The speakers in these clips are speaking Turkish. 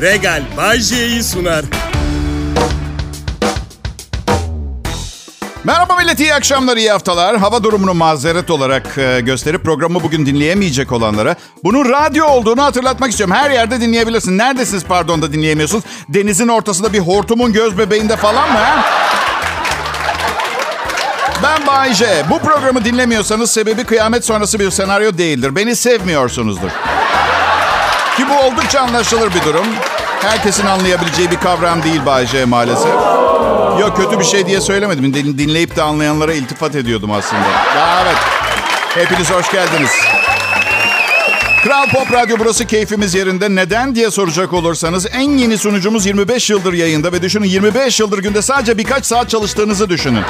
Regal Bay J'yi sunar. Merhaba millet, iyi akşamlar, iyi haftalar. Hava durumunu mazeret olarak e, gösterip programı bugün dinleyemeyecek olanlara bunun radyo olduğunu hatırlatmak istiyorum. Her yerde dinleyebilirsin. Neredesiniz pardon da dinleyemiyorsunuz? Denizin ortasında bir hortumun göz bebeğinde falan mı? Ha? Ben Bayce. Bu programı dinlemiyorsanız sebebi kıyamet sonrası bir senaryo değildir. Beni sevmiyorsunuzdur. Ki bu oldukça anlaşılır bir durum. Herkesin anlayabileceği bir kavram değil Bayce maalesef. Yok kötü bir şey diye söylemedim. Din- Dinleyip de anlayanlara iltifat ediyordum aslında. Ya evet. Hepiniz hoş geldiniz. Kral Pop Radyo burası keyfimiz yerinde. Neden diye soracak olursanız en yeni sunucumuz 25 yıldır yayında ve düşünün 25 yıldır günde sadece birkaç saat çalıştığınızı düşünün.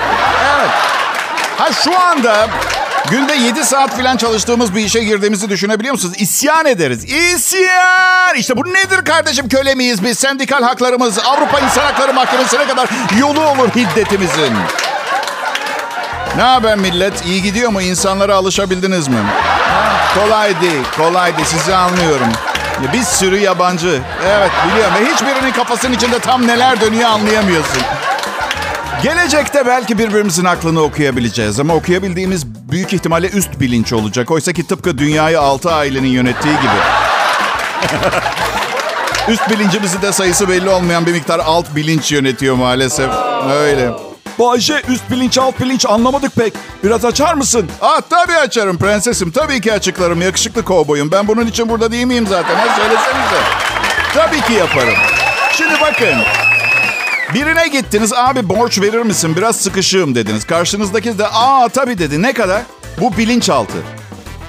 Evet. Ha şu anda günde 7 saat falan çalıştığımız bir işe girdiğimizi düşünebiliyor musunuz? İsyan ederiz. İsyan! İşte bu nedir kardeşim? Köle miyiz biz? Sendikal haklarımız, Avrupa İnsan Hakları Mahkemesi'ne kadar yolu olur hiddetimizin. Ne haber millet? İyi gidiyor mu? İnsanlara alışabildiniz mi? Kolay değil, kolay değil. Sizi anlıyorum. Bir sürü yabancı. Evet biliyorum. Ve hiçbirinin kafasının içinde tam neler dönüyor anlayamıyorsun. Gelecekte belki birbirimizin aklını okuyabileceğiz ama okuyabildiğimiz büyük ihtimalle üst bilinç olacak. Oysa ki tıpkı dünyayı altı ailenin yönettiği gibi. üst bilincimizi de sayısı belli olmayan bir miktar alt bilinç yönetiyor maalesef. Öyle. Bayce üst bilinç alt bilinç anlamadık pek. Biraz açar mısın? Ah tabii açarım prensesim. Tabii ki açıklarım. Yakışıklı kovboyum. Ben bunun için burada değil miyim zaten? Ha söylesenize. Tabii ki yaparım. Şimdi bakın. Birine gittiniz abi borç verir misin biraz sıkışığım dediniz. Karşınızdaki de aa tabii dedi ne kadar? Bu bilinçaltı.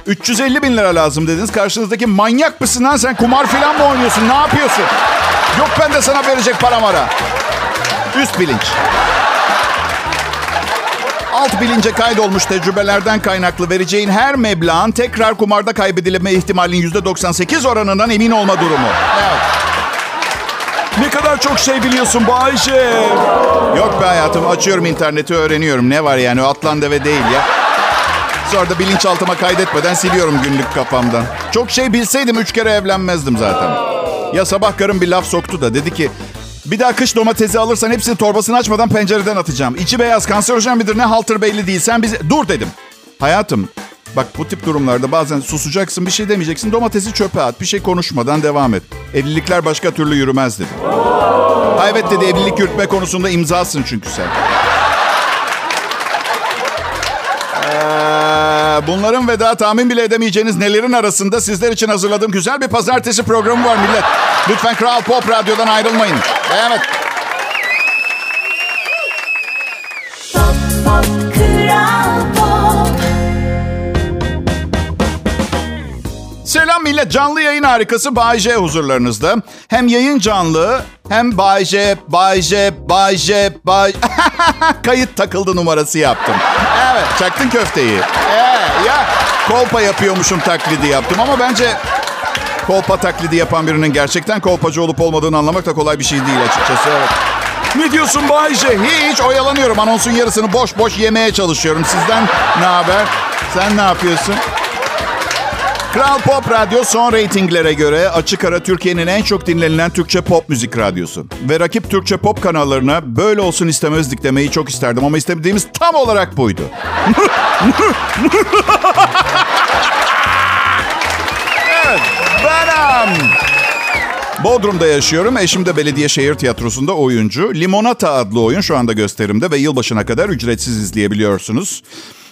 350 bin lira lazım dediniz. Karşınızdaki manyak mısın lan sen kumar falan mı oynuyorsun ne yapıyorsun? Yok ben de sana verecek param ara. Üst bilinç. Alt bilince kaydolmuş tecrübelerden kaynaklı vereceğin her meblağın tekrar kumarda kaybedilme ihtimalinin %98 oranından emin olma durumu. Evet. Ne kadar çok şey biliyorsun Bayce. Yok be hayatım açıyorum interneti öğreniyorum. Ne var yani o atlan deve değil ya. Sonra da bilinçaltıma kaydetmeden siliyorum günlük kafamdan. Çok şey bilseydim üç kere evlenmezdim zaten. Ya sabah karım bir laf soktu da dedi ki... Bir daha kış domatesi alırsan hepsini torbasını açmadan pencereden atacağım. İçi beyaz kanserojen midir ne haltır belli değil. Sen bize... Dur dedim. Hayatım bak bu tip durumlarda bazen susacaksın bir şey demeyeceksin. Domatesi çöpe at bir şey konuşmadan devam et. Evlilikler başka türlü yürümez dedi. Ha evet dedi evlilik yürütme konusunda imzasın çünkü sen. Ee, bunların ve daha tahmin bile edemeyeceğiniz nelerin arasında sizler için hazırladığım güzel bir pazartesi programı var millet. Lütfen Kral Pop Radyo'dan ayrılmayın. Evet. Pop, pop, Kral Selam millet. Canlı yayın harikası Bay huzurlarınızda. Hem yayın canlı hem Bay J, Bay Bay Bay... Kayıt takıldı numarası yaptım. Evet, çaktın köfteyi. Ee, ya kolpa yapıyormuşum taklidi yaptım ama bence kolpa taklidi yapan birinin gerçekten kolpacı olup olmadığını anlamak da kolay bir şey değil açıkçası. Evet. Ne diyorsun Bayce? Hiç oyalanıyorum. Anonsun yarısını boş boş yemeye çalışıyorum. Sizden ne haber? Sen ne yapıyorsun? Kral Pop Radyo son reytinglere göre açık ara Türkiye'nin en çok dinlenilen Türkçe pop müzik radyosu. Ve rakip Türkçe pop kanallarına böyle olsun istemezdik demeyi çok isterdim ama istemediğimiz tam olarak buydu. evet, benim. Bodrum'da yaşıyorum. Eşim de belediye şehir tiyatrosunda oyuncu. Limonata adlı oyun şu anda gösterimde ve yılbaşına kadar ücretsiz izleyebiliyorsunuz.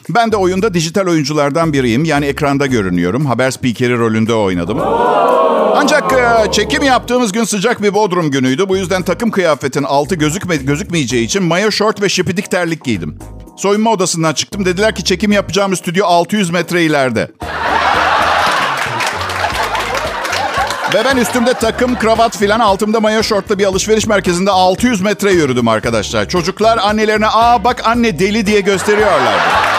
Ben de oyunda dijital oyunculardan biriyim. Yani ekranda görünüyorum. Haber spikeri rolünde oynadım. Ancak e, çekim yaptığımız gün sıcak bir Bodrum günüydü. Bu yüzden takım kıyafetin altı gözükme, gözükmeyeceği için mayo şort ve şipidik terlik giydim. Soyunma odasından çıktım. Dediler ki çekim yapacağım stüdyo 600 metre ileride. Ve ben üstümde takım, kravat filan altımda mayo şortla bir alışveriş merkezinde 600 metre yürüdüm arkadaşlar. Çocuklar annelerine aa bak anne deli diye gösteriyorlardı.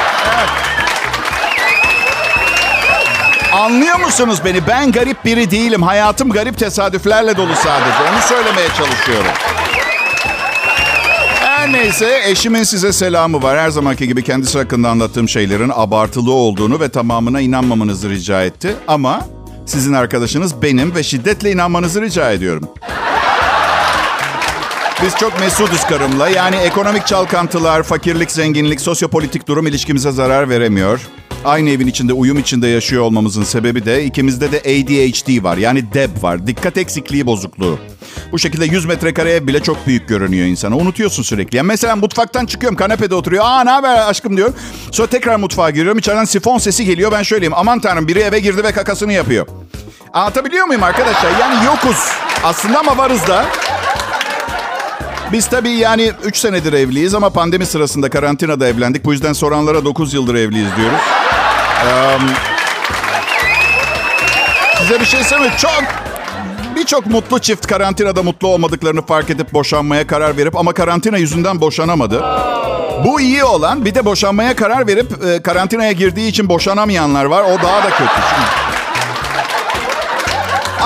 Anlıyor musunuz beni? Ben garip biri değilim. Hayatım garip tesadüflerle dolu sadece. Onu söylemeye çalışıyorum. Her neyse eşimin size selamı var. Her zamanki gibi kendisi hakkında anlattığım şeylerin abartılı olduğunu ve tamamına inanmamanızı rica etti. Ama Sizin arkadaşınız benim ve şiddetle inanmanızı rica ediyorum. Biz çok mesuduz karımla. Yani ekonomik çalkantılar, fakirlik, zenginlik, sosyopolitik durum ilişkimize zarar veremiyor. Aynı evin içinde, uyum içinde yaşıyor olmamızın sebebi de ikimizde de ADHD var. Yani DEB var. Dikkat eksikliği bozukluğu. Bu şekilde 100 metrekare ev bile çok büyük görünüyor insana. Unutuyorsun sürekli. Yani mesela mutfaktan çıkıyorum kanepede oturuyor. Aa ne haber aşkım diyorum. Sonra tekrar mutfağa giriyorum. İçeriden sifon sesi geliyor. Ben şöyleyim. Aman tanrım biri eve girdi ve kakasını yapıyor. Anlatabiliyor muyum arkadaşlar? Yani yokuz aslında ama varız da. Biz tabii yani 3 senedir evliyiz ama pandemi sırasında karantinada evlendik. Bu yüzden soranlara 9 yıldır evliyiz diyoruz. Ee, size bir şey söyleyeyim? Çok birçok mutlu çift karantinada mutlu olmadıklarını fark edip boşanmaya karar verip ama karantina yüzünden boşanamadı. Bu iyi olan bir de boşanmaya karar verip e, karantinaya girdiği için boşanamayanlar var. O daha da kötü. Şimdi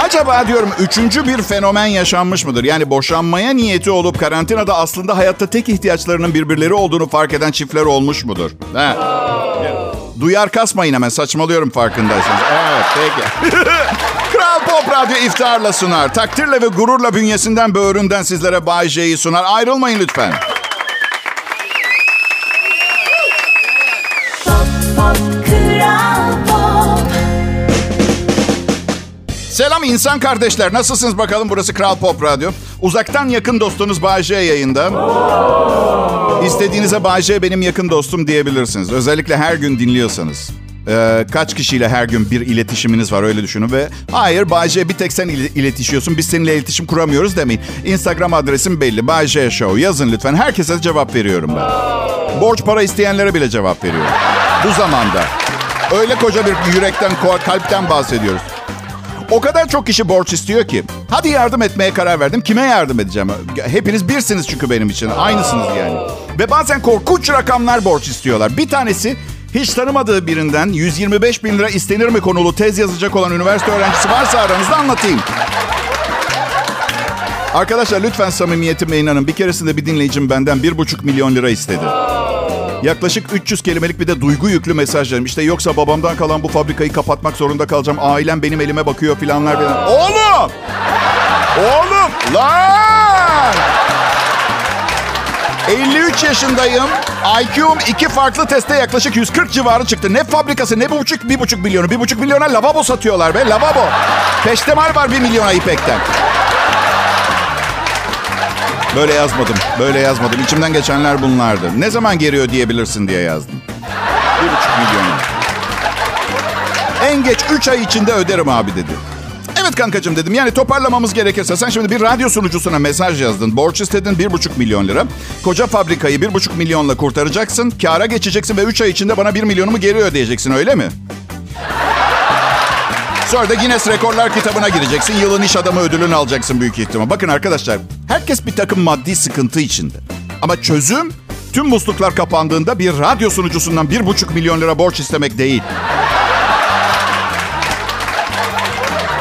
Acaba diyorum üçüncü bir fenomen yaşanmış mıdır? Yani boşanmaya niyeti olup karantinada aslında hayatta tek ihtiyaçlarının birbirleri olduğunu fark eden çiftler olmuş mudur? He. Duyar kasmayın hemen saçmalıyorum farkındaysanız. Evet peki. Kral Pop Radyo iftarla sunar. Takdirle ve gururla bünyesinden böğründen sizlere Bay J'yi sunar. Ayrılmayın lütfen. Selam insan kardeşler. Nasılsınız bakalım? Burası Kral Pop Radyo. Uzaktan yakın dostunuz Bay J yayında. İstediğinize Bay J benim yakın dostum diyebilirsiniz. Özellikle her gün dinliyorsanız. Ee, kaç kişiyle her gün bir iletişiminiz var öyle düşünün ve hayır Bay J bir tek sen il- iletişiyorsun biz seninle iletişim kuramıyoruz demeyin. Instagram adresim belli Bay J Show yazın lütfen herkese cevap veriyorum ben. Borç para isteyenlere bile cevap veriyorum. Bu zamanda. Öyle koca bir yürekten kalpten bahsediyoruz. O kadar çok kişi borç istiyor ki. Hadi yardım etmeye karar verdim. Kime yardım edeceğim? Hepiniz birsiniz çünkü benim için. Aynısınız yani. Ve bazen korkunç rakamlar borç istiyorlar. Bir tanesi hiç tanımadığı birinden 125 bin lira istenir mi konulu tez yazacak olan üniversite öğrencisi varsa aranızda anlatayım. Arkadaşlar lütfen samimiyetime inanın. Bir keresinde bir dinleyicim benden 1,5 milyon lira istedi. Yaklaşık 300 kelimelik bir de duygu yüklü mesajlarım. İşte yoksa babamdan kalan bu fabrikayı kapatmak zorunda kalacağım. Ailem benim elime bakıyor filanlar filan. Oğlum! Oğlum! Lan! 53 yaşındayım. IQ'm iki farklı teste yaklaşık 140 civarı çıktı. Ne fabrikası ne buçuk bir buçuk milyonu. Bir buçuk milyona lavabo satıyorlar be lavabo. Peştemal var bir milyona ipekten. Böyle yazmadım. Böyle yazmadım. İçimden geçenler bunlardı. Ne zaman geliyor diyebilirsin diye yazdım. Bir buçuk milyon. En geç üç ay içinde öderim abi dedi. Evet kankacığım dedim. Yani toparlamamız gerekirse sen şimdi bir radyo sunucusuna mesaj yazdın. Borç istedin bir buçuk milyon lira. Koca fabrikayı bir buçuk milyonla kurtaracaksın. Kâra geçeceksin ve üç ay içinde bana bir milyonumu geri ödeyeceksin öyle mi? Sonra da Guinness Rekorlar kitabına gireceksin. Yılın iş adamı ödülünü alacaksın büyük ihtimal. Bakın arkadaşlar, herkes bir takım maddi sıkıntı içinde. Ama çözüm tüm musluklar kapandığında bir radyo sunucusundan bir buçuk milyon lira borç istemek değil.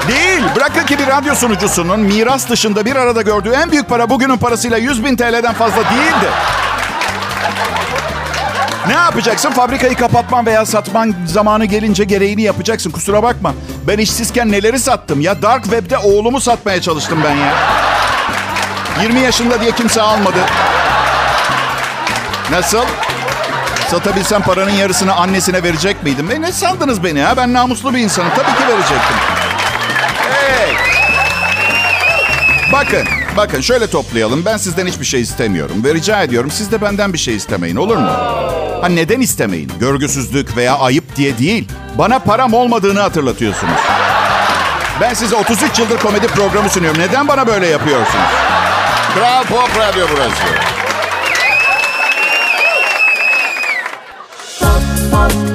Değil. Bırakın ki bir radyo sunucusunun miras dışında bir arada gördüğü en büyük para bugünün parasıyla 100 bin TL'den fazla değildi. Ne yapacaksın? Fabrikayı kapatman veya satman zamanı gelince gereğini yapacaksın. Kusura bakma. Ben işsizken neleri sattım ya? Dark Web'de oğlumu satmaya çalıştım ben ya. 20 yaşında diye kimse almadı. Nasıl? Satabilsem paranın yarısını annesine verecek miydim? E ne sandınız beni ha? Ben namuslu bir insanım. Tabii ki verecektim. Hey! Bakın, bakın şöyle toplayalım. Ben sizden hiçbir şey istemiyorum. Ve rica ediyorum siz de benden bir şey istemeyin olur mu? Ha neden istemeyin? Görgüsüzlük veya ayıp diye değil. Bana param olmadığını hatırlatıyorsunuz. Ben size 33 yıldır komedi programı sunuyorum. Neden bana böyle yapıyorsunuz? Kral Pop Radyo burası. Pop pop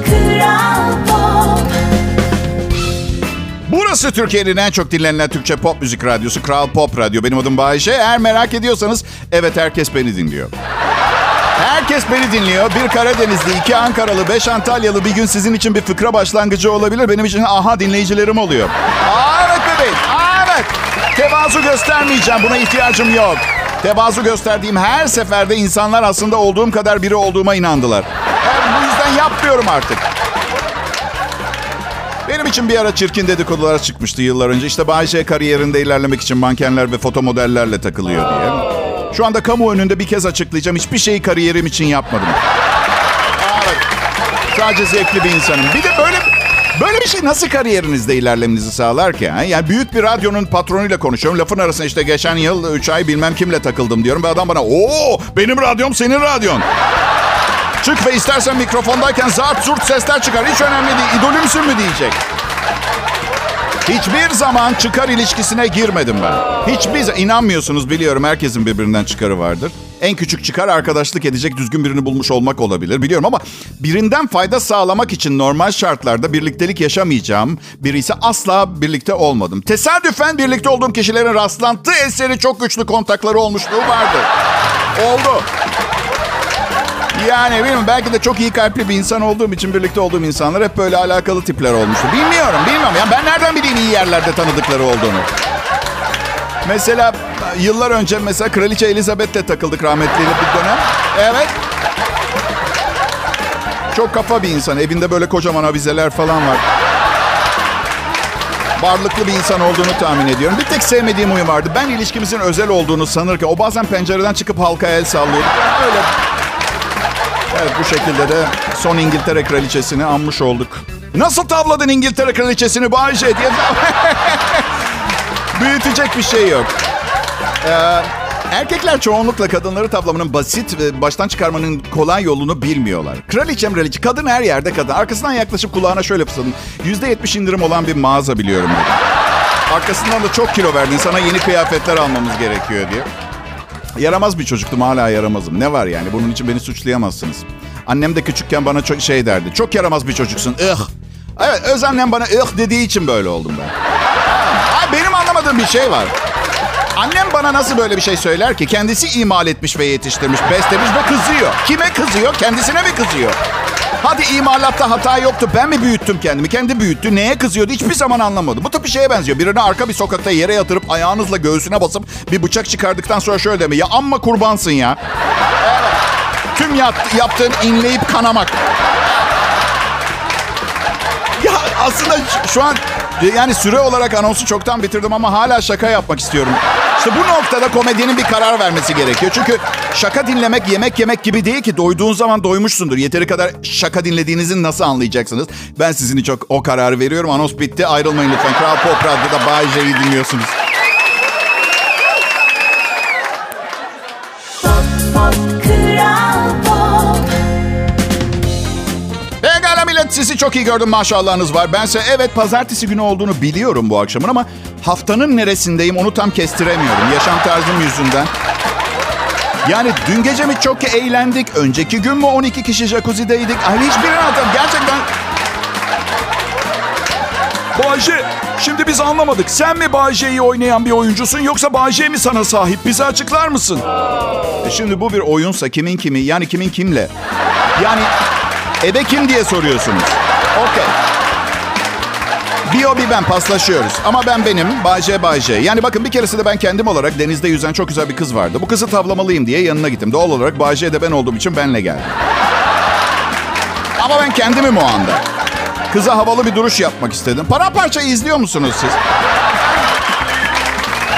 Burası Türkiye'nin en çok dinlenen Türkçe pop müzik radyosu Kral Pop Radyo. Benim adım Bayşe. Eğer merak ediyorsanız evet herkes beni dinliyor. Herkes beni dinliyor. Bir Karadenizli, iki Ankaralı, beş Antalyalı bir gün sizin için bir fıkra başlangıcı olabilir. Benim için aha dinleyicilerim oluyor. Aa, evet bebeğim. Aa, evet. Tevazu göstermeyeceğim. Buna ihtiyacım yok. Tevazu gösterdiğim her seferde insanlar aslında olduğum kadar biri olduğuma inandılar. Yani bu yüzden yapmıyorum artık. Benim için bir ara çirkin dedikodulara çıkmıştı yıllar önce. İşte Bay J kariyerinde ilerlemek için mankenler ve foto modellerle takılıyor diye. Şu anda kamu önünde bir kez açıklayacağım. Hiçbir şeyi kariyerim için yapmadım. Evet. Sadece zevkli bir insanım. Bir de böyle böyle bir şey nasıl kariyerinizde ilerlemenizi sağlar ki? Ha? Yani büyük bir radyonun patronuyla konuşuyorum. Lafın arasında işte geçen yıl 3 ay bilmem kimle takıldım diyorum. Ve adam bana ooo benim radyom senin radyon. Çık ve istersen mikrofondayken zart zurt sesler çıkar. Hiç önemli değil. İdolümsün mü diyecek. Hiçbir zaman çıkar ilişkisine girmedim ben. Hiçbir inanmıyorsunuz biliyorum herkesin birbirinden çıkarı vardır. En küçük çıkar arkadaşlık edecek düzgün birini bulmuş olmak olabilir biliyorum ama birinden fayda sağlamak için normal şartlarda birliktelik yaşamayacağım biri ise asla birlikte olmadım. Tesadüfen birlikte olduğum kişilerin rastlantı eseri çok güçlü kontakları olmuşluğu vardı. Oldu. Yani bilmiyorum belki de çok iyi kalpli bir insan olduğum için birlikte olduğum insanlar hep böyle alakalı tipler olmuştu. Bilmiyorum, bilmiyorum. Yani ben nereden bileyim iyi yerlerde tanıdıkları olduğunu? Mesela yıllar önce mesela Kraliçe Elizabeth'le takıldık rahmetliyle bir dönem. Evet. Çok kafa bir insan. Evinde böyle kocaman avizeler falan var. Varlıklı bir insan olduğunu tahmin ediyorum. Bir tek sevmediğim huyu vardı. Ben ilişkimizin özel olduğunu sanırken o bazen pencereden çıkıp halka el sallıyordu. Yani öyle Evet bu şekilde de son İngiltere kraliçesini anmış olduk. Nasıl tavladın İngiltere kraliçesini Bayce diye. Büyütecek bir şey yok. Ee, erkekler çoğunlukla kadınları tavlamanın basit ve baştan çıkarmanın kolay yolunu bilmiyorlar. Kraliçem kraliçe. Kadın her yerde kadın. Arkasından yaklaşıp kulağına şöyle fısıldın. %70 indirim olan bir mağaza biliyorum. Dedi. Arkasından da çok kilo verdin. Sana yeni kıyafetler almamız gerekiyor diye. Yaramaz bir çocuktum hala yaramazım. Ne var yani bunun için beni suçlayamazsınız. Annem de küçükken bana çok şey derdi. Çok yaramaz bir çocuksun. Ih. Evet öz annem bana ih dediği için böyle oldum ben. Ay, benim anlamadığım bir şey var. Annem bana nasıl böyle bir şey söyler ki? Kendisi imal etmiş ve yetiştirmiş, beslemiş ve kızıyor. Kime kızıyor? Kendisine mi kızıyor? Hadi imalatta hata yoktu. Ben mi büyüttüm kendimi? Kendi büyüttü. Neye kızıyordu? Hiçbir zaman anlamadım. Bu tip bir şeye benziyor. Birini arka bir sokakta yere yatırıp ayağınızla göğsüne basıp bir bıçak çıkardıktan sonra şöyle deme. Ya amma kurbansın ya. Tüm yap, yaptığın inleyip kanamak. Ya aslında şu an yani süre olarak anonsu çoktan bitirdim ama hala şaka yapmak istiyorum. İşte bu noktada komedyenin bir karar vermesi gerekiyor. Çünkü şaka dinlemek yemek yemek gibi değil ki. Doyduğun zaman doymuşsundur. Yeteri kadar şaka dinlediğinizi nasıl anlayacaksınız? Ben sizin çok o kararı veriyorum. Anons bitti. Ayrılmayın lütfen. Kral Pop Radyo'da Bay J'yi dinliyorsunuz. Sizi çok iyi gördüm maşallahınız var. Bense evet pazartesi günü olduğunu biliyorum bu akşamın ama haftanın neresindeyim onu tam kestiremiyorum. Yaşam tarzım yüzünden. Yani dün gece mi çok eğlendik? Önceki gün mü 12 kişi jacuzzi'deydik? Ay hiçbirini hatırlamıyorum. Gerçekten Bayce, şimdi biz anlamadık. Sen mi Bayce'yi oynayan bir oyuncusun yoksa Bayce mi sana sahip? Bize açıklar mısın? E şimdi bu bir oyunsa kimin kimi yani kimin kimle? Yani ebe kim diye soruyorsunuz. Okey. Bir o bir ben paslaşıyoruz. Ama ben benim, Bayce Bayce. Yani bakın bir keresinde ben kendim olarak denizde yüzen çok güzel bir kız vardı. Bu kızı tavlamalıyım diye yanına gittim. Doğal olarak Bayce de ben olduğum için benle geldi. Ama ben kendimim o anda. Kıza havalı bir duruş yapmak istedim. Paramparça izliyor musunuz siz?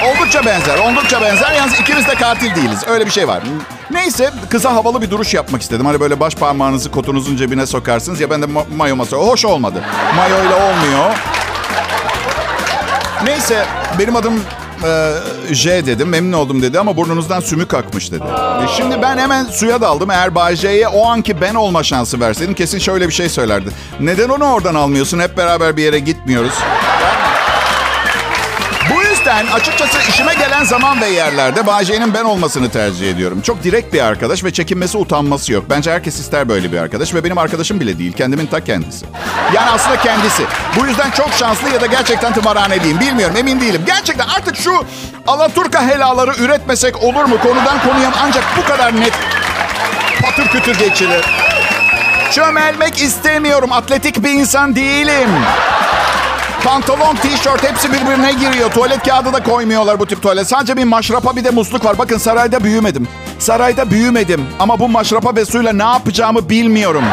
Oldukça benzer, oldukça benzer. Yalnız ikimiz de katil değiliz. Öyle bir şey var. Neyse kıza havalı bir duruş yapmak istedim. Hani böyle baş parmağınızı kotunuzun cebine sokarsınız ya ben de ma- mayo masa. Hoş olmadı. Mayo ile olmuyor. Neyse benim adım e, J dedim. Memnun oldum dedi ama burnunuzdan sümük akmış dedi. E, şimdi ben hemen suya daldım. Eğer Bay J'ye o anki ben olma şansı verseydim kesin şöyle bir şey söylerdi. Neden onu oradan almıyorsun? Hep beraber bir yere gitmiyoruz. Yüzden açıkçası işime gelen zaman ve yerlerde Bayce'nin ben olmasını tercih ediyorum. Çok direkt bir arkadaş ve çekinmesi utanması yok. Bence herkes ister böyle bir arkadaş ve benim arkadaşım bile değil. Kendimin ta kendisi. Yani aslında kendisi. Bu yüzden çok şanslı ya da gerçekten tımarhaneliyim. Bilmiyorum emin değilim. Gerçekten artık şu Alaturka helaları üretmesek olur mu? Konudan konuya ancak bu kadar net patır kütür geçilir. Çömelmek istemiyorum. Atletik bir insan değilim. Pantolon, tişört hepsi birbirine giriyor. Tuvalet kağıdı da koymuyorlar bu tip tuvalet. Sadece bir maşrapa bir de musluk var. Bakın sarayda büyümedim. Sarayda büyümedim. Ama bu maşrapa ve suyla ne yapacağımı bilmiyorum.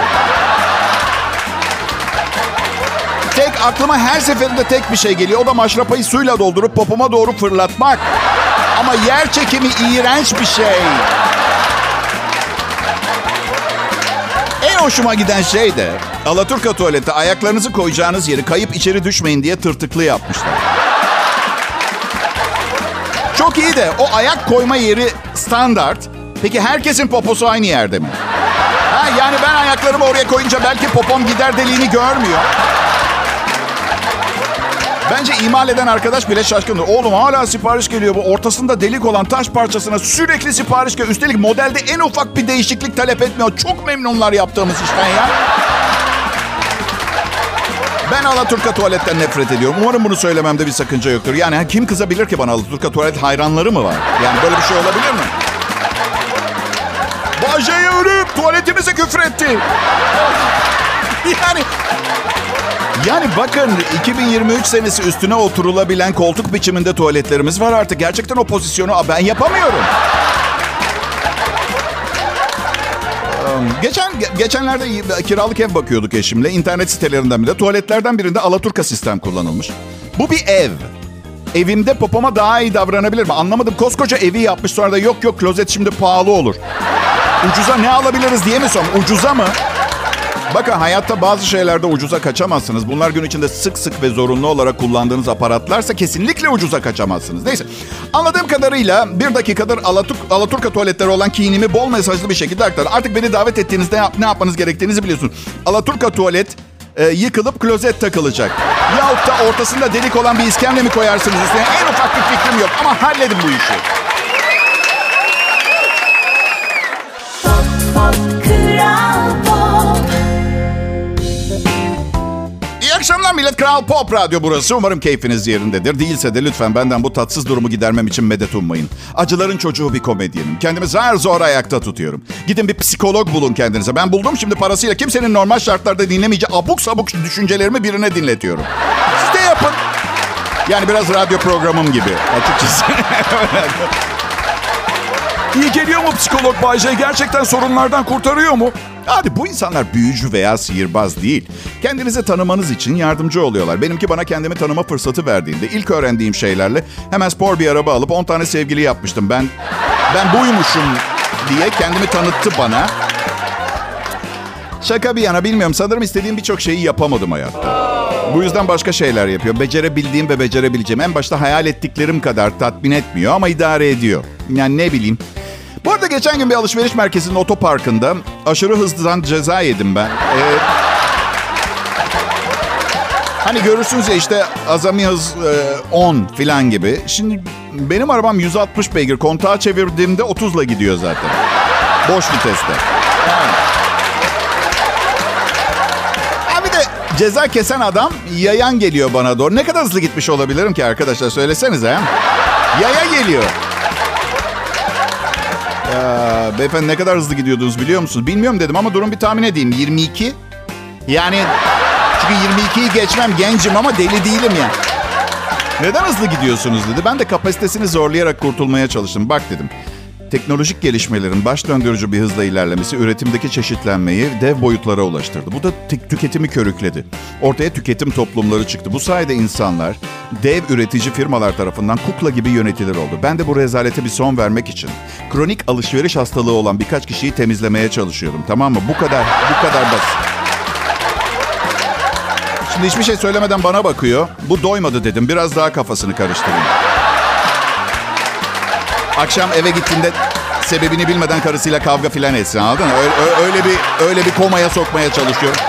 Tek aklıma her seferinde tek bir şey geliyor. O da maşrapayı suyla doldurup popoma doğru fırlatmak. Ama yer çekimi iğrenç bir şey. Hoşuma giden şey de Alaturka tuvalette ayaklarınızı koyacağınız yeri kayıp içeri düşmeyin diye tırtıklı yapmışlar. Çok iyi de o ayak koyma yeri standart. Peki herkesin poposu aynı yerde mi? Ha, yani ben ayaklarımı oraya koyunca belki popom gider deliğini görmüyor. Bence imal eden arkadaş bile şaşkındır. Oğlum hala sipariş geliyor bu. Ortasında delik olan taş parçasına sürekli sipariş geliyor. Üstelik modelde en ufak bir değişiklik talep etmiyor. Çok memnunlar yaptığımız işten ya. Ben Alaturka tuvaletten nefret ediyorum. Umarım bunu söylememde bir sakınca yoktur. Yani kim kızabilir ki bana Alaturka tuvalet hayranları mı var? Yani böyle bir şey olabilir mi? Bajayı örüp tuvaletimize küfretti. Yani yani bakın 2023 senesi üstüne oturulabilen koltuk biçiminde tuvaletlerimiz var artık. Gerçekten o pozisyonu ben yapamıyorum. Geçen geçenlerde kiralık ev bakıyorduk eşimle. İnternet sitelerinden birinde tuvaletlerden birinde Alaturka sistem kullanılmış. Bu bir ev. Evimde popoma daha iyi davranabilir mi? Anlamadım. Koskoca evi yapmış sonra da yok yok klozet şimdi pahalı olur. Ucuza ne alabiliriz diye mi sorum? Ucuza mı? Bakın hayatta bazı şeylerde ucuza kaçamazsınız. Bunlar gün içinde sık sık ve zorunlu olarak kullandığınız aparatlarsa kesinlikle ucuza kaçamazsınız. Neyse. Anladığım kadarıyla bir dakikadır Alaturk, Alaturka tuvaletleri olan kinimi bol mesajlı bir şekilde aktardım. Artık beni davet ettiğinizde ne yapmanız gerektiğinizi biliyorsun. Alaturka tuvalet e, yıkılıp klozet takılacak. Yahut da ortasında delik olan bir iskemle mi koyarsınız üstüne? En ufak bir fikrim yok ama halledin bu işi. Millet. Kral Pop Radyo burası. Umarım keyfiniz yerindedir. Değilse de lütfen benden bu tatsız durumu gidermem için medet ummayın. Acıların çocuğu bir komedyenim. Kendimi zar zor ayakta tutuyorum. Gidin bir psikolog bulun kendinize. Ben buldum şimdi parasıyla kimsenin normal şartlarda dinlemeyeceği abuk sabuk düşüncelerimi birine dinletiyorum. Siz de yapın. Yani biraz radyo programım gibi açıkçası. İyi geliyor mu psikolog Bayce? Gerçekten sorunlardan kurtarıyor mu? Hadi bu insanlar büyücü veya sihirbaz değil. Kendinizi tanımanız için yardımcı oluyorlar. Benimki bana kendimi tanıma fırsatı verdiğinde ilk öğrendiğim şeylerle hemen spor bir araba alıp 10 tane sevgili yapmıştım. Ben ben buymuşum diye kendimi tanıttı bana. Şaka bir yana bilmiyorum. Sanırım istediğim birçok şeyi yapamadım hayatta. Bu yüzden başka şeyler yapıyor. Becerebildiğim ve becerebileceğim. En başta hayal ettiklerim kadar tatmin etmiyor ama idare ediyor. Yani ne bileyim. Arada geçen gün bir alışveriş merkezinin otoparkında aşırı hızlıdan ceza yedim ben. Ee, hani görürsünüz ya işte azami hız e, 10 filan gibi. Şimdi benim arabam 160 beygir. Kontağı çevirdiğimde 30'la gidiyor zaten. Boş viteste. Yani. Ceza kesen adam yayan geliyor bana doğru. Ne kadar hızlı gitmiş olabilirim ki arkadaşlar söylesenize. Ha? Yaya geliyor. Ya, beyefendi ne kadar hızlı gidiyordunuz biliyor musunuz? Bilmiyorum dedim ama durun bir tahmin edeyim. 22. Yani çünkü 22'yi geçmem gencim ama deli değilim ya. Neden hızlı gidiyorsunuz dedi. Ben de kapasitesini zorlayarak kurtulmaya çalıştım. Bak dedim. Teknolojik gelişmelerin baş döndürücü bir hızla ilerlemesi üretimdeki çeşitlenmeyi dev boyutlara ulaştırdı. Bu da tüketimi körükledi. Ortaya tüketim toplumları çıktı. Bu sayede insanlar dev üretici firmalar tarafından kukla gibi yönetilir oldu. Ben de bu rezalete bir son vermek için kronik alışveriş hastalığı olan birkaç kişiyi temizlemeye çalışıyorum. Tamam mı? Bu kadar, bu kadar basit. Şimdi hiçbir şey söylemeden bana bakıyor. Bu doymadı dedim. Biraz daha kafasını karıştırayım. Akşam eve gittiğinde sebebini bilmeden karısıyla kavga filan etsin anladın mı? Öyle, öyle bir öyle bir komaya sokmaya çalışıyorum.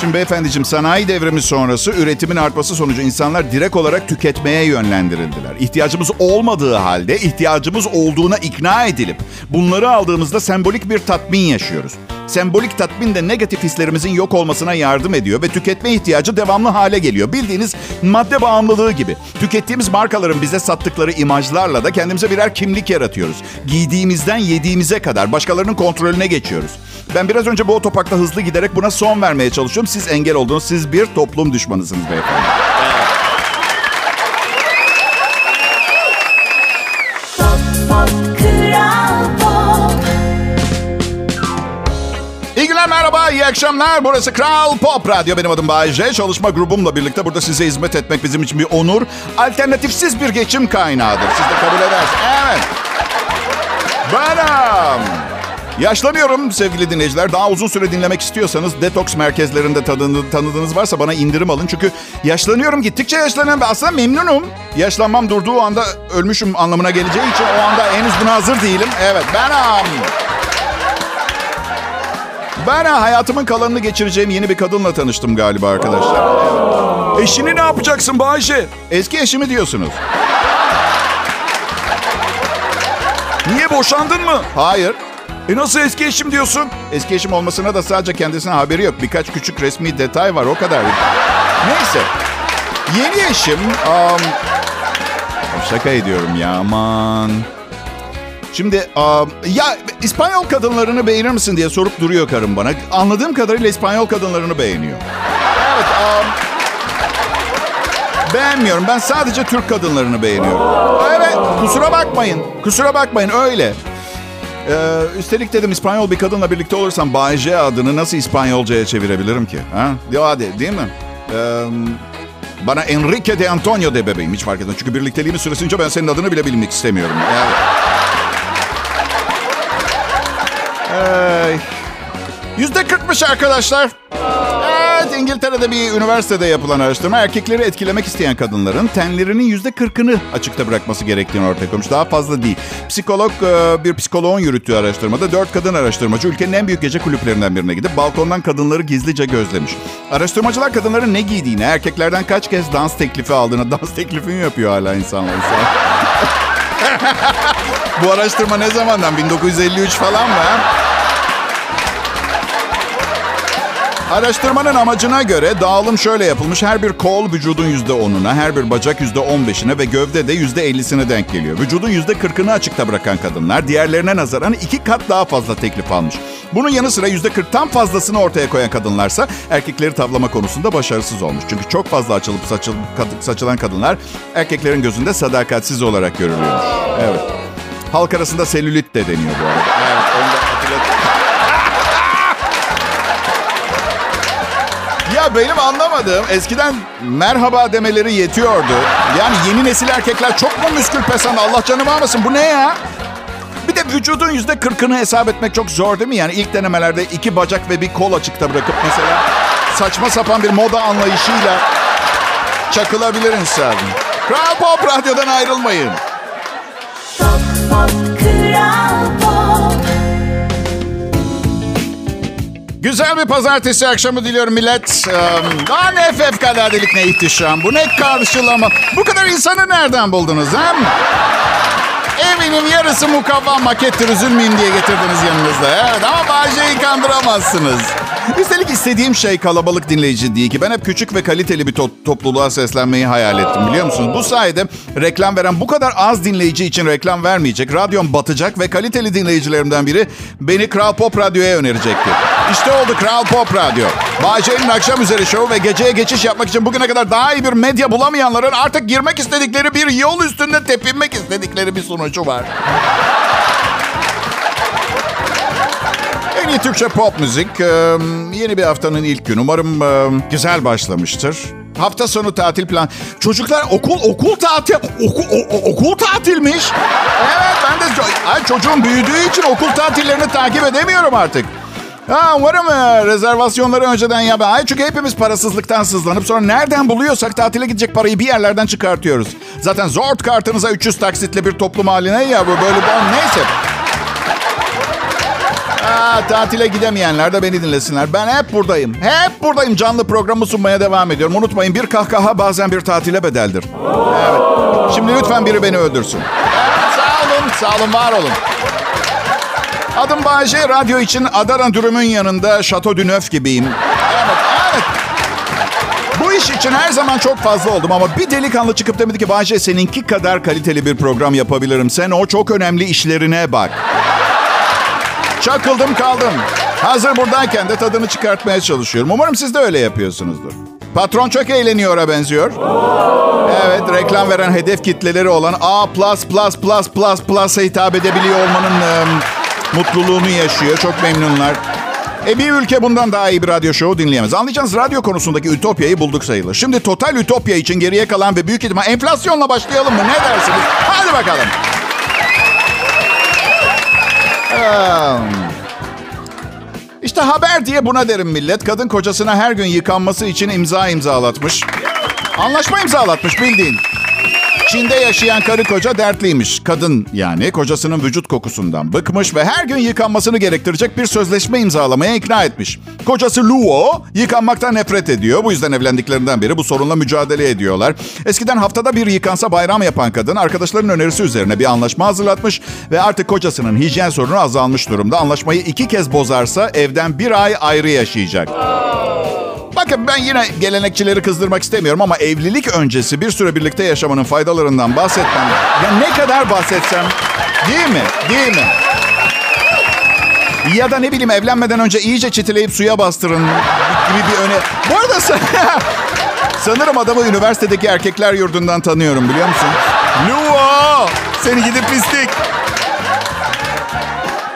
Şimdi beyefendiciğim sanayi devrimi sonrası üretimin artması sonucu insanlar direkt olarak tüketmeye yönlendirildiler. İhtiyacımız olmadığı halde ihtiyacımız olduğuna ikna edilip bunları aldığımızda sembolik bir tatmin yaşıyoruz. Sembolik tatmin de negatif hislerimizin yok olmasına yardım ediyor ve tüketme ihtiyacı devamlı hale geliyor. Bildiğiniz madde bağımlılığı gibi. Tükettiğimiz markaların bize sattıkları imajlarla da kendimize birer kimlik yaratıyoruz. Giydiğimizden yediğimize kadar başkalarının kontrolüne geçiyoruz. Ben biraz önce bu otoparkta hızlı giderek buna son vermeye çalışıyorum. Siz engel oldunuz. Siz bir toplum düşmanısınız beyefendi. Günler merhaba. iyi akşamlar. Burası Kral Pop Radyo. Benim adım Bayece. Çalışma grubumla birlikte burada size hizmet etmek bizim için bir onur. Alternatifsiz bir geçim kaynağıdır. Siz de kabul edersiniz. Evet. Benim. Yaşlanıyorum sevgili dinleyiciler. Daha uzun süre dinlemek istiyorsanız detoks merkezlerinde tanıdığınız, tanıdığınız varsa bana indirim alın. Çünkü yaşlanıyorum. Gittikçe yaşlanıyorum. Ben aslında memnunum. Yaşlanmam durduğu anda ölmüşüm anlamına geleceği için o anda henüz buna hazır değilim. Evet benim. Ben hayatımın kalanını geçireceğim yeni bir kadınla tanıştım galiba arkadaşlar. Eşini ne yapacaksın Bayşe? Eski eşimi diyorsunuz. Niye boşandın mı? Hayır. E nasıl eski eşim diyorsun? Eski eşim olmasına da sadece kendisine haberi yok. Birkaç küçük resmi detay var o kadar. Neyse. Yeni eşim... um, şaka ediyorum ya aman. Şimdi um, ya İspanyol kadınlarını beğenir misin diye sorup duruyor karım bana. Anladığım kadarıyla İspanyol kadınlarını beğeniyor. Evet. Um, beğenmiyorum. Ben sadece Türk kadınlarını beğeniyorum. Evet. Kusura bakmayın. Kusura bakmayın öyle. Ee, üstelik dedim İspanyol bir kadınla birlikte olursam Bay J adını nasıl İspanyolcaya çevirebilirim ki? Ha? Ya hadi değil mi? Ee, bana Enrique de Antonio de bebeğim hiç fark etmez. Çünkü birlikteliğimiz süresince ben senin adını bile bilmek istemiyorum. Yani... Yüzde kırkmış arkadaşlar. Evet, İngiltere'de bir üniversitede yapılan araştırma erkekleri etkilemek isteyen kadınların tenlerinin yüzde kırkını açıkta bırakması gerektiğini ortaya koymuş. Daha fazla değil. Psikolog, e, bir psikoloğun yürüttüğü araştırmada dört kadın araştırmacı ülkenin en büyük gece kulüplerinden birine gidip balkondan kadınları gizlice gözlemiş. Araştırmacılar kadınların ne giydiğini, erkeklerden kaç kez dans teklifi aldığını, dans teklifi mi yapıyor hala insanlar? Bu araştırma ne zamandan? 1953 falan mı? Araştırmanın amacına göre dağılım şöyle yapılmış. Her bir kol vücudun yüzde onuna, her bir bacak yüzde on beşine ve gövde de yüzde ellisine denk geliyor. Vücudun yüzde kırkını açıkta bırakan kadınlar diğerlerine nazaran iki kat daha fazla teklif almış. Bunun yanı sıra yüzde kırktan fazlasını ortaya koyan kadınlarsa erkekleri tavlama konusunda başarısız olmuş. Çünkü çok fazla açılıp saçıl, saçılan kadınlar erkeklerin gözünde sadakatsiz olarak görülüyormuş. Evet. Halk arasında selülit de deniyor bu arada. Evet, onu da hatırlatayım. Ya benim anlamadığım eskiden merhaba demeleri yetiyordu. Yani yeni nesil erkekler çok mu müskül pesan Allah canımı almasın bu ne ya? Bir de vücudun yüzde kırkını hesap etmek çok zor değil mi? Yani ilk denemelerde iki bacak ve bir kol açıkta bırakıp mesela saçma sapan bir moda anlayışıyla çakılabilir insan. Kral Pop Radyo'dan ayrılmayın. Pop pop kral Güzel bir pazartesi akşamı diliyorum millet. Daha ne fevkaladelik ne ihtişam. Bu ne karşılama. Bu kadar insanı nereden buldunuz hem? Evinin yarısı mukavva makettir üzülmeyin diye getirdiniz yanınızda. Evet ama Bahçe'yi kandıramazsınız. Üstelik istediğim şey kalabalık dinleyici değil ki. Ben hep küçük ve kaliteli bir to- topluluğa seslenmeyi hayal ettim biliyor musunuz? Bu sayede reklam veren bu kadar az dinleyici için reklam vermeyecek, radyom batacak ve kaliteli dinleyicilerimden biri beni Kral Pop Radyo'ya önerecekti. İşte oldu Kral Pop Radyo. Bahçe'nin akşam üzeri şovu ve geceye geçiş yapmak için bugüne kadar daha iyi bir medya bulamayanların artık girmek istedikleri bir yol üstünde tepinmek istedikleri bir sunucu var. En iyi Türkçe pop müzik. Yeni bir haftanın ilk günü. Umarım güzel başlamıştır. Hafta sonu tatil plan. Çocuklar okul okul tatil oku, o- o- okul tatilmiş. Evet ben de Ay, çocuğum büyüdüğü için okul tatillerini takip edemiyorum artık. Ha, umarım e, rezervasyonları önceden yap. Ay çünkü hepimiz parasızlıktan sızlanıp sonra nereden buluyorsak tatile gidecek parayı bir yerlerden çıkartıyoruz. Zaten Zort kartınıza 300 taksitle bir toplum haline ya bu böyle bon neyse. Aa, tatile gidemeyenler de beni dinlesinler. Ben hep buradayım. Hep buradayım. Canlı programı sunmaya devam ediyorum. Unutmayın bir kahkaha bazen bir tatile bedeldir. Evet. Şimdi lütfen biri beni öldürsün. Evet, sağ olun. Sağ olun. Var olun. Adım Bayece. Radyo için Adana dürümün yanında Şato Dünöf gibiyim. Evet, evet. Bu iş için her zaman çok fazla oldum ama bir delikanlı çıkıp demedi ki Bayece seninki kadar kaliteli bir program yapabilirim. Sen o çok önemli işlerine bak. Çakıldım kaldım. Hazır buradayken de tadını çıkartmaya çalışıyorum. Umarım siz de öyle yapıyorsunuzdur. Patron çok eğleniyor'a benziyor. Evet, reklam veren hedef kitleleri olan A++++++ Plus'a hitap edebiliyor olmanın e, mutluluğunu yaşıyor. Çok memnunlar. E bir ülke bundan daha iyi bir radyo şovu dinleyemez. Anlayacağınız radyo konusundaki ütopyayı bulduk sayılır. Şimdi total ütopya için geriye kalan ve büyük ihtimal enflasyonla başlayalım mı? Ne dersiniz? Hadi bakalım. İşte haber diye buna derim millet. Kadın kocasına her gün yıkanması için imza imzalatmış. Anlaşma imzalatmış bildiğin. Çin'de yaşayan karı koca dertliymiş. Kadın yani kocasının vücut kokusundan bıkmış ve her gün yıkanmasını gerektirecek bir sözleşme imzalamaya ikna etmiş. Kocası Luo yıkanmaktan nefret ediyor. Bu yüzden evlendiklerinden beri bu sorunla mücadele ediyorlar. Eskiden haftada bir yıkansa bayram yapan kadın arkadaşların önerisi üzerine bir anlaşma hazırlatmış ve artık kocasının hijyen sorunu azalmış durumda. Anlaşmayı iki kez bozarsa evden bir ay ayrı yaşayacak. Bakın ben yine gelenekçileri kızdırmak istemiyorum ama evlilik öncesi bir süre birlikte yaşamanın faydalarından bahsetmem. Ya ne kadar bahsetsem değil mi? Değil mi? Ya da ne bileyim evlenmeden önce iyice çitileyip suya bastırın gibi bir öne... Bu arada sen... sanırım adamı üniversitedeki erkekler yurdundan tanıyorum biliyor musun? Luo! Seni gidip pislik.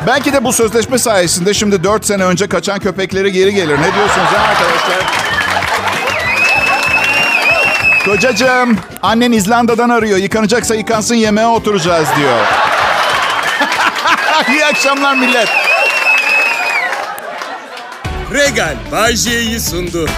Belki de bu sözleşme sayesinde şimdi 4 sene önce kaçan köpekleri geri gelir. Ne diyorsunuz ha arkadaşlar? Kocacığım, annen İzlanda'dan arıyor. Yıkanacaksa yıkansın yemeğe oturacağız diyor. İyi akşamlar millet. Regal Bay J'yi sundu.